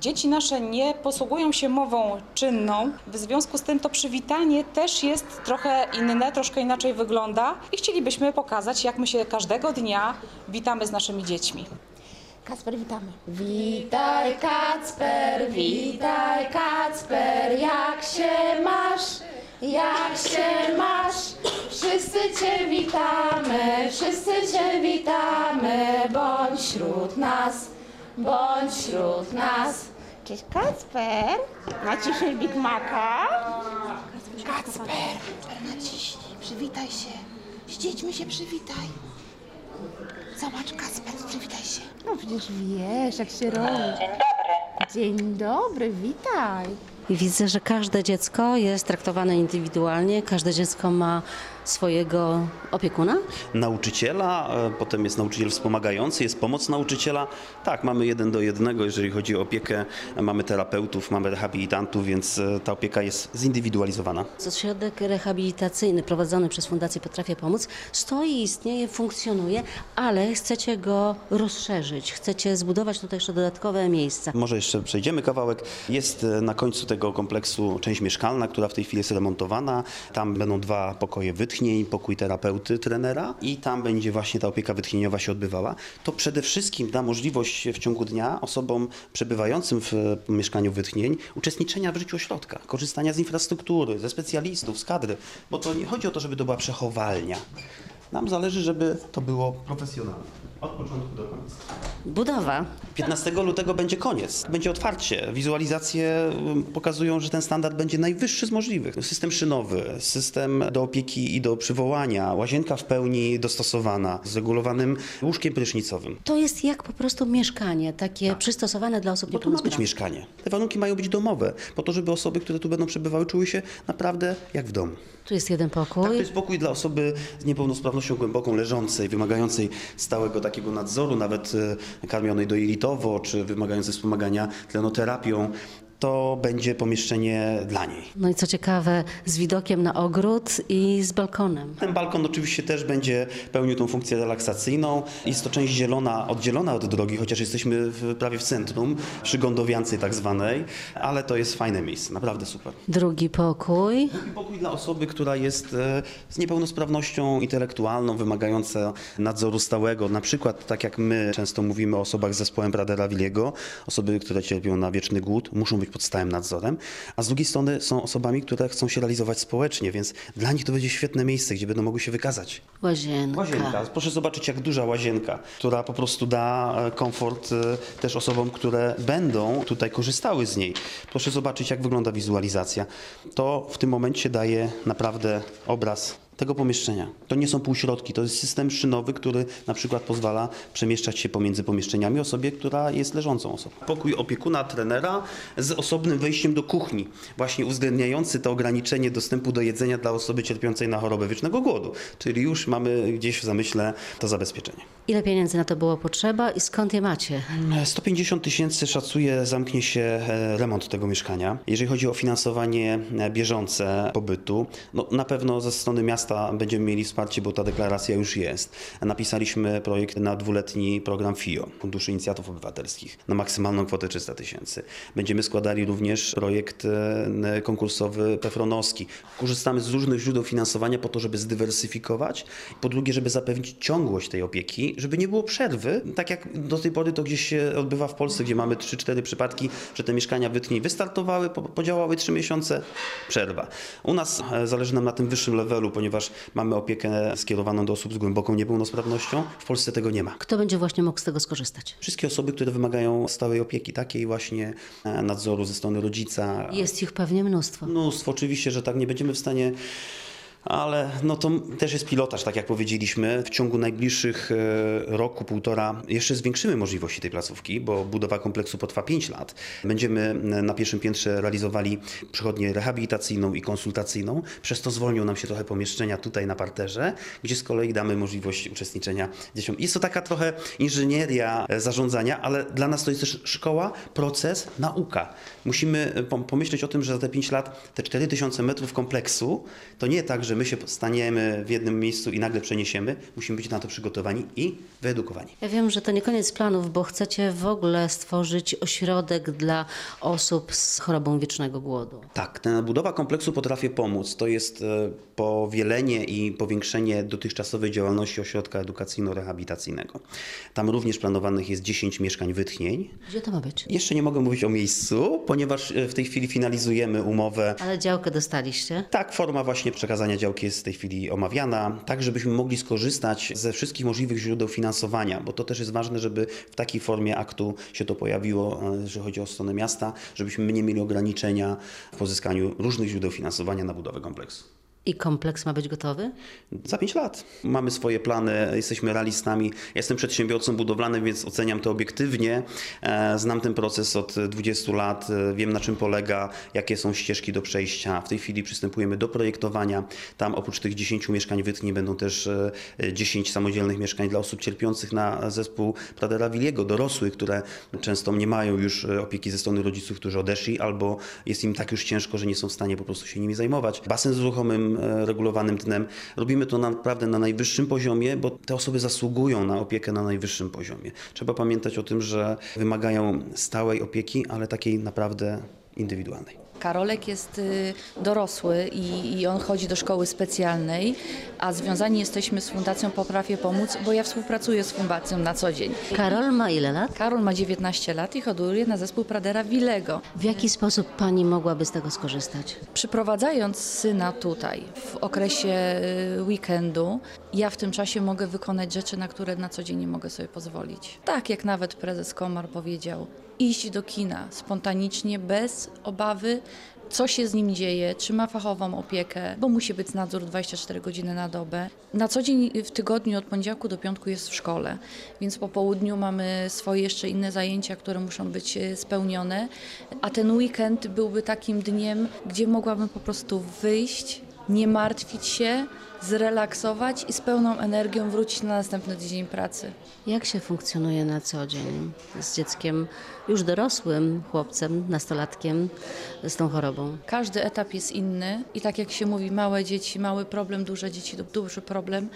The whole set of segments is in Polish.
Dzieci nasze nie posługują się mową czynną, w związku z tym to przywitanie też jest trochę inne, troszkę inaczej wygląda i chcielibyśmy pokazać, jak my się każdego dnia witamy z naszymi dziećmi. Kacper, witamy. Witaj Kacper, witaj Kacper, jak się masz, jak się masz? Wszyscy Cię witamy, wszyscy Cię witamy, bądź wśród nas, bądź wśród nas. Cześć Kacper, naciśnij Big Maca. Kacper, naciśnij, przywitaj się, z dziećmi się przywitaj. Zobacz, Kasper, przywitaj się. No przecież wiesz, jak się robi. Dzień dobry. Dzień dobry, witaj. I widzę, że każde dziecko jest traktowane indywidualnie, każde dziecko ma swojego opiekuna. nauczyciela, e, potem jest nauczyciel wspomagający, jest pomoc nauczyciela. Tak, mamy jeden do jednego, jeżeli chodzi o opiekę. Mamy terapeutów, mamy rehabilitantów, więc e, ta opieka jest zindywidualizowana. Ośrodek rehabilitacyjny prowadzony przez Fundację Potrafię Pomóc stoi, istnieje, funkcjonuje, ale chcecie go rozszerzyć, chcecie zbudować tutaj jeszcze dodatkowe miejsca. Może jeszcze przejdziemy kawałek. Jest e, na końcu tego kompleksu część mieszkalna, która w tej chwili jest remontowana. Tam będą dwa pokoje wytchnień, pokój terapeuty, trenera i tam będzie właśnie ta opieka wytchnieniowa się odbywała. To przede wszystkim da możliwość w ciągu dnia osobom przebywającym w mieszkaniu wytchnień uczestniczenia w życiu ośrodka, korzystania z infrastruktury, ze specjalistów, z kadry, bo to nie chodzi o to, żeby to była przechowalnia. Nam zależy, żeby to było profesjonalne. Od początku do końca. Budowa 15 lutego będzie koniec, będzie otwarcie. Wizualizacje pokazują, że ten standard będzie najwyższy z możliwych. System szynowy, system do opieki i do przywołania, łazienka w pełni dostosowana, z regulowanym łóżkiem prysznicowym. to jest jak po prostu mieszkanie, takie przystosowane dla osób Bo to ma być niepełnosprawnych. mieszkanie. Te warunki mają być domowe, po to, żeby osoby, które tu będą przebywały, czuły się naprawdę jak w domu. Tu jest jeden Tak, to pokój. jest pokój dla osoby z niepełnosprawnością głęboką, leżącej, wymagającej stałego takiego nadzoru, nawet e, karmionej dojelitowo, czy wymagającej wspomagania tlenoterapią. To będzie pomieszczenie dla niej. No i co ciekawe, z widokiem na ogród i z balkonem. Ten balkon oczywiście też będzie pełnił tą funkcję relaksacyjną. Jest to część zielona, oddzielona od drogi, chociaż jesteśmy w, prawie w centrum, przy Gondowiance tak zwanej, ale to jest fajne miejsce, naprawdę super. Drugi pokój. I pokój dla osoby, która jest e, z niepełnosprawnością intelektualną, wymagająca nadzoru stałego. Na przykład, tak jak my często mówimy o osobach z zespołem Pradera-Williego, osoby, które cierpią na wieczny głód, muszą być pod stałym nadzorem, a z drugiej strony są osobami, które chcą się realizować społecznie, więc dla nich to będzie świetne miejsce, gdzie będą mogły się wykazać. Łazienka. Łazienka. Proszę zobaczyć, jak duża łazienka, która po prostu da e, komfort e, też osobom, które będą tutaj korzystały z niej. Proszę zobaczyć, jak wygląda wizualizacja. To w tym momencie daje naprawdę obraz tego pomieszczenia. To nie są półśrodki, to jest system szynowy, który na przykład pozwala przemieszczać się pomiędzy pomieszczeniami osobie, która jest leżącą osobą. Pokój opiekuna, trenera z osobnym wejściem do kuchni, właśnie uwzględniający to ograniczenie dostępu do jedzenia dla osoby cierpiącej na chorobę wiecznego głodu. Czyli już mamy gdzieś w zamyśle to zabezpieczenie. Ile pieniędzy na to było potrzeba i skąd je macie? 150 tysięcy szacuje, zamknie się e, remont tego mieszkania. Jeżeli chodzi o finansowanie e, bieżące pobytu, no na pewno ze strony miasta będziemy mieli wsparcie, bo ta deklaracja już jest. Napisaliśmy projekt na dwuletni program FIO, Funduszy Inicjatyw Obywatelskich, na maksymalną kwotę 300 tysięcy. Będziemy składali również projekt e, konkursowy Pefronowski. Korzystamy z różnych źródeł finansowania po to, żeby zdywersyfikować. Po drugie, żeby zapewnić ciągłość tej opieki, żeby nie było przerwy. Tak jak do tej pory to gdzieś się odbywa w Polsce, gdzie mamy 3-4 przypadki, że te mieszkania wytchnień wystartowały, po- podziałały 3 miesiące, przerwa. U nas e, zależy nam na tym wyższym levelu, ponieważ mamy opiekę skierowaną do osób z głęboką niepełnosprawnością. W Polsce tego nie ma. Kto będzie właśnie mógł z tego skorzystać? Wszystkie osoby, które wymagają stałej opieki, takiej właśnie e, nadzoru ze strony rodzica. Jest ich pewnie mnóstwo. Mnóstwo, oczywiście, że tak, nie będziemy w stanie. Ale no to też jest pilotaż, tak jak powiedzieliśmy. W ciągu najbliższych e, roku, półtora jeszcze zwiększymy możliwości tej placówki, bo budowa kompleksu potrwa 5 lat. Będziemy e, na pierwszym piętrze realizowali przychodnię rehabilitacyjną i konsultacyjną. Przez to zwolnią nam się trochę pomieszczenia tutaj na parterze, gdzie z kolei damy możliwość uczestniczenia dzieciom. Jest to taka trochę inżynieria e, zarządzania, ale dla nas to jest też szkoła, proces, nauka. Musimy pom- pomyśleć o tym, że za te 5 lat te 4000 metrów kompleksu to nie tak, że że my się staniemy w jednym miejscu i nagle przeniesiemy. Musimy być na to przygotowani i wyedukowani. Ja wiem, że to nie koniec planów, bo chcecie w ogóle stworzyć ośrodek dla osób z chorobą wiecznego głodu. Tak, ta budowa kompleksu potrafi pomóc. To jest e, powielenie i powiększenie dotychczasowej działalności ośrodka edukacyjno-rehabilitacyjnego. Tam również planowanych jest 10 mieszkań wytchnień. Gdzie to ma być? Jeszcze nie mogę mówić o miejscu, ponieważ e, w tej chwili finalizujemy umowę Ale działkę dostaliście. Tak, forma właśnie przekazania działki jest w tej chwili omawiana, tak żebyśmy mogli skorzystać ze wszystkich możliwych źródeł finansowania, bo to też jest ważne, żeby w takiej formie aktu się to pojawiło, e, jeżeli chodzi o stronę miasta, żebyśmy my nie mieli ograniczenia w pozyskaniu różnych źródeł finansowania na budowę kompleksu. I kompleks ma być gotowy? Za 5 lat. Mamy swoje plany, jesteśmy realistami. Jestem przedsiębiorcą budowlanym, więc oceniam to obiektywnie. E, Znam ten proces od 20 lat, e, wiem na czym polega, jakie są ścieżki do przejścia. W tej chwili przystępujemy do projektowania. Tam oprócz tych 10 mieszkań wytchni będą też e, 10 samodzielnych mieszkań dla osób cierpiących na zespół Pradera Williego, dorosłych, które często nie mają już e, opieki ze strony rodziców, którzy odeszli, albo jest im tak już ciężko, że nie są w stanie po prostu się nimi zajmować. Basen z ruchomym, e, regulowanym tnem. Robimy to naprawdę na najwyższym poziomie, bo te osoby zasługują na opiekę na najwyższym poziomie. Trzeba pamiętać o tym, że wymagają stałej opieki, ale takiej naprawdę indywidualnej. Karolek jest y, dorosły i, i on chodzi do szkoły specjalnej, a związani jesteśmy z Fundacją Poprawię Pomóc, bo ja współpracuję z Fundacją na co dzień. Karol ma ile lat? Karol ma 19 lat i hoduje na zespół Pradera Willego. W jaki sposób pani mogłaby z tego skorzystać? Przyprowadzając syna tutaj w okresie y, weekendu, ja w tym czasie mogę wykonać rzeczy, na które na co dzień nie mogę sobie pozwolić. Tak jak nawet prezes Komar powiedział, iść do kina spontanicznie, bez obawy, co się z nim dzieje, czy ma fachową opiekę, bo musi być nadzór 24 godziny na dobę. Na co dzień w tygodniu od poniedziałku do piątku jest w szkole, więc po południu mamy swoje jeszcze inne zajęcia, które muszą być e, spełnione, a ten weekend byłby takim dniem, gdzie mogłabym po prostu wyjść, nie martwić się, zrelaksować i z pełną energią wrócić na następny tydzień pracy. Jak się funkcjonuje na co dzień z dzieckiem już dorosłym, chłopcem, nastolatkiem z tą chorobą? Każdy etap jest inny i tak jak się mówi, małe dzieci, mały problem, duże dzieci, duży problem,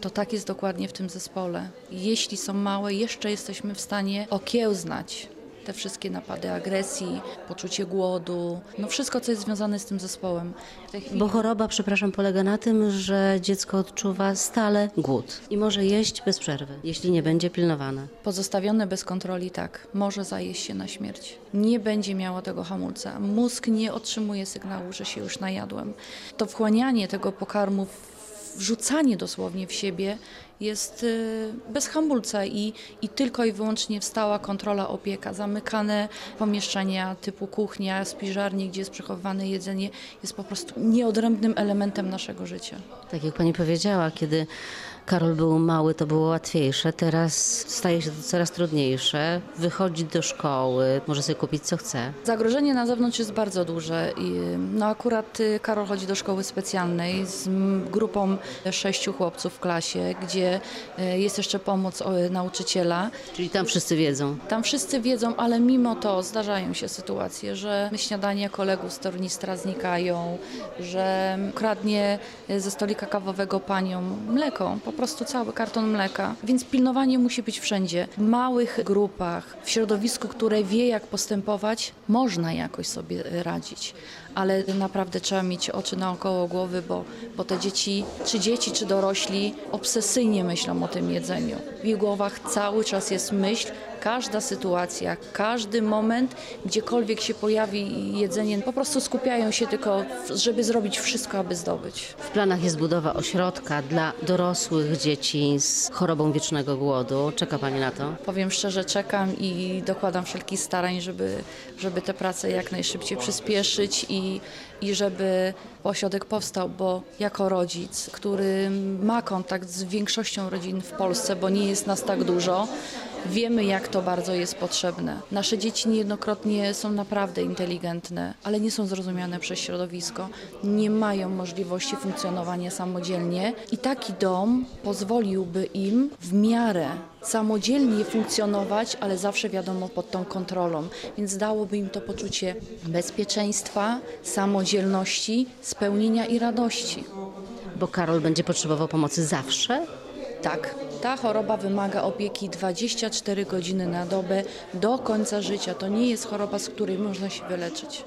to tak jest dokładnie w tym zespole. Jeśli są małe, jeszcze jesteśmy w stanie okiełznać te wszystkie napady agresji, poczucie głodu, no wszystko, co jest związane z tym zespołem. Chwili Bo choroba, przepraszam, polega na tym, że dziecko odczuwa stale głód i może jeść bez przerwy, jeśli nie będzie pilnowane. Pozostawione bez kontroli, tak, może zajeść się na śmierć. Nie będzie miało tego hamulca. Mózg nie otrzymuje sygnału, że się już najadłem. To wchłanianie tego pokarmu, wrzucanie dosłownie w siebie jest y, bez hamulca i, i tylko i wyłącznie stała kontrola, opieka. Zamykane pomieszczenia typu kuchnia, spiżarnie, gdzie jest przechowywane jedzenie, jest po prostu nieodrębnym elementem naszego życia. Tak jak pani powiedziała, kiedy Karol był mały, to było łatwiejsze. Teraz staje się to coraz trudniejsze. Wychodzi do szkoły, może sobie kupić co chce. Zagrożenie na zewnątrz jest bardzo duże. No akurat y, Karol chodzi do szkoły specjalnej z grupą sześciu chłopców w klasie, gdzie y, jest jeszcze pomoc nauczyciela. Czyli tam wszyscy wiedzą. Tam wszyscy wiedzą, ale mimo to zdarzają się sytuacje, że śniadania kolegów z tornistra znikają, że kradnie ze stolika kawowego panią mleko, po prostu cały karton mleka. Więc pilnowanie musi być wszędzie. W małych grupach, w środowisku, które wie jak postępować, można jakoś sobie radzić. Ale naprawdę trzeba mieć oczy naokoło głowy, bo, bo te dzieci, czy dzieci, czy dorośli, obsesyjnie myślą o tym jedzeniu. W ich głowach cały czas jest myśl, każda sytuacja, każdy moment, gdziekolwiek się pojawi jedzenie, po prostu skupiają się tylko, żeby zrobić wszystko, aby zdobyć. W planach jest budowa ośrodka dla dorosłych dzieci z chorobą wiecznego głodu. Czeka pani na to? Powiem szczerze, czekam i dokładam wszelkich starań, żeby, żeby te prace jak najszybciej przyspieszyć i, i żeby ośrodek powstał, bo jako rodzic, który ma kontakt z większością rodzin w Polsce, bo nie jest nas tak dużo, Wiemy, jak to bardzo jest potrzebne. Nasze dzieci niejednokrotnie są naprawdę inteligentne, ale nie są zrozumiane przez środowisko. Nie mają możliwości funkcjonowania samodzielnie i taki dom pozwoliłby im w miarę samodzielnie funkcjonować, ale zawsze wiadomo pod tą kontrolą. Więc dałoby im to poczucie bezpieczeństwa, samodzielności, spełnienia i radości. Bo Karol będzie potrzebował pomocy zawsze? Tak, ta choroba wymaga opieki 24 godziny na dobę do końca życia. To nie jest choroba, z której można się wyleczyć.